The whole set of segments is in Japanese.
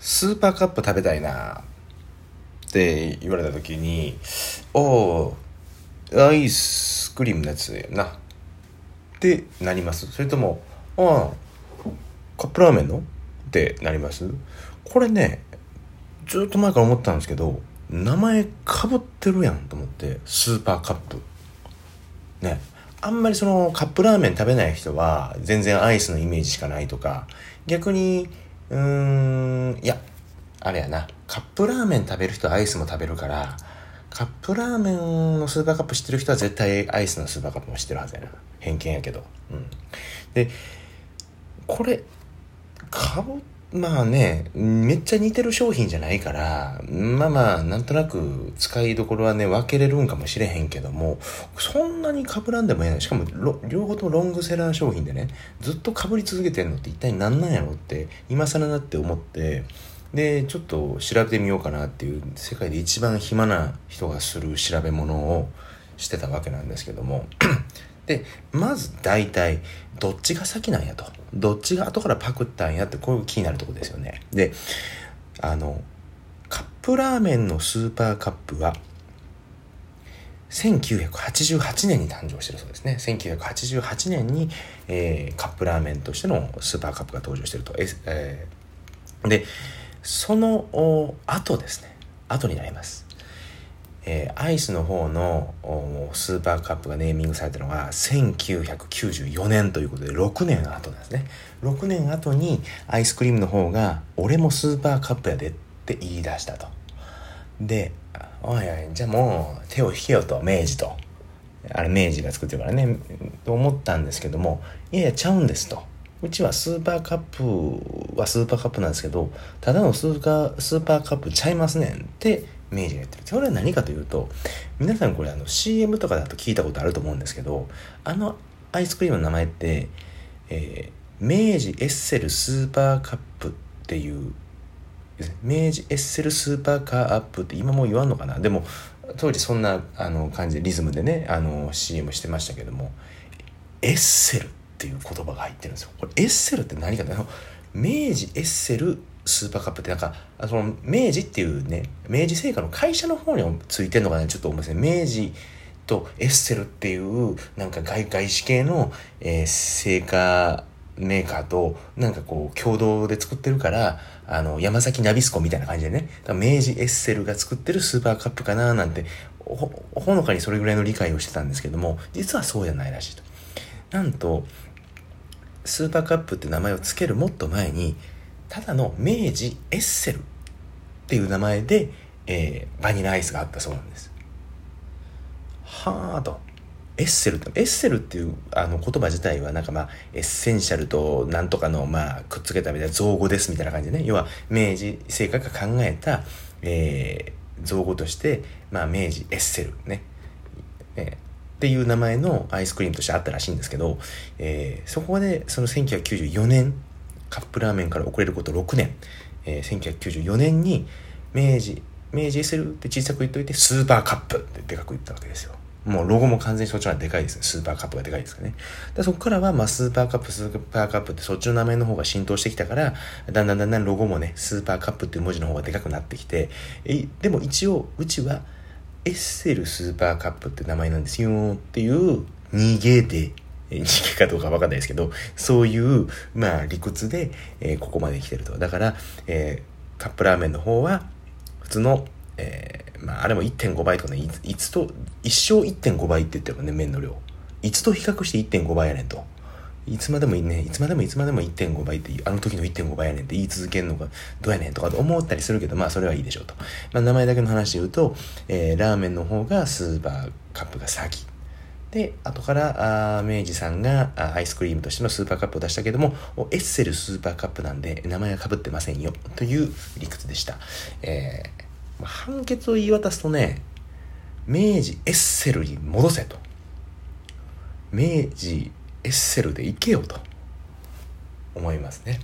スーパーカップ食べたいなって言われた時におおアイスクリームのやつやな。ってなります。それともああカップラーメンのってなります。これねずっと前から思ったんですけど名前かぶってるやんと思ってスーパーカップ。ね。あんまりそのカップラーメン食べない人は全然アイスのイメージしかないとか逆にうーんいやあれやな。カップラーメン食べる人はアイスも食べるからカップラーメンのスーパーカップ知ってる人は絶対アイスのスーパーカップも知ってるはずやな。偏見やけど。うん。でこれかぶまあねめっちゃ似てる商品じゃないからまあまあなんとなく使いどころはね分けれるんかもしれへんけどもそんなにかぶらんでもええないしかも両方ともロングセラー商品でねずっとかぶり続けてんのって一体何なんやろって今更なって思ってでちょっと調べてみようかなっていう世界で一番暇な人がする調べ物をしてたわけなんですけども。でまず大体どっちが先なんやと。どっちが後からパクったんやってこういう気になるとこですよね。であのカップラーメンのスーパーカップは1988年に誕生してるそうですね。1988年に、えー、カップラーメンとしてのスーパーカップが登場してると、えー、でその後ですね。後になります。えー、アイスの方のスーパーカップがネーミングされたのが1994年ということで6年後なんですね。6年後にアイスクリームの方が俺もスーパーカップやでって言い出したと。でおいおいじゃあもう手を引けよと明治と。あれ明治が作ってるからねと思ったんですけどもいやいやちゃうんですと。うちはスーパーカップはスーパーカップなんですけどただのスーパースーパーカップちゃいますねんって明治が言ってる。それは何かというと皆さんこれあの CM とかだと聞いたことあると思うんですけどあのアイスクリームの名前って、えー、明治エッセルスーパーカップっていう明治エッセルスーパーカーアップって今もう言わんのかな？でも当時そんなあの感じでリズムでねあの CM してましたけどもエッセルっていう言葉が入ってるんですよ。これエッセルって何かという明治エッセルスーパーカップってなんかその明治っていうね明治製菓の会社の方についてんのかなちょっと思うんですね明治とエッセルっていうなんか外外資系の、えー、製菓メーカーとなんかこう共同で作ってるからあの山崎ナビスコみたいな感じでね明治エッセルが作ってるスーパーカップかななんてほほのかにそれぐらいの理解をしてたんですけども実はそうじゃないらしいと。なんとスーパーカップって名前を付けるもっと前にただの明治エッセルっていう名前で、えー、バニラアイスがあったそうなんです。はあと。エッセルって、エッセルっていうあの言葉自体はなんかまあ、エッセンシャルとなんとかのまあ、くっつけたみたいな造語ですみたいな感じでね。要は、明治製菓が考えた、えー、造語として、まあ、明治エッセルね。えーっていう名前のアイスクリームとしてあったらしいんですけど、えー、そこでその1994年カップラーメンから遅れること6年、えー、1994年に明治明治エッセルって小さく言っといてスーパーカップってでかく言ったわけですよもうロゴも完全にそっちの方がでかいですね。スーパーカップがでかいですかね。でそこからは、まあ、スーパーカップ、スーパーカップってそっちの名前の方が浸透してきたから、だんだんだんだんロゴもね、スーパーカップっていう文字の方がでかくなってきて、えでも一応、うちは、エッセルスーパーカップって名前なんですよっていう逃げで人間かどうかわかんないですけど、そういう、まあ、理屈で、えー、ここまで来てると。だから、えー、カップラーメンの方は、普通の、えー、まあ、あれも1.5倍とかね、いつと、一生1.5倍って言ってもね、麺の量。いつと比較して1.5倍やねんと。いつまでもいいね、いつまでもいつまでも1.5倍ってあの時の1.5倍やねんって言い続けるのがどうやねんとか思ったりするけど、まあそれはいいでしょうと。まあ名前だけの話で言うと、えー、ラーメンの方がスーパーカップが先。で、後からあ明治さんがあアイスクリームとしてのスーパーカップを出したけども、エッセルスーパーカップなんで名前は被ってませんよという理屈でした。えー、判決を言い渡すとね、明治エッセルに戻せと。明治エッセルで行けよと思いますね。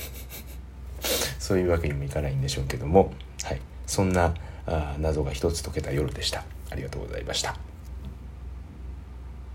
そういうわけにもいかないんでしょうけども、はい、そんなあ謎が一つ解けた夜でした。ありがとうございました。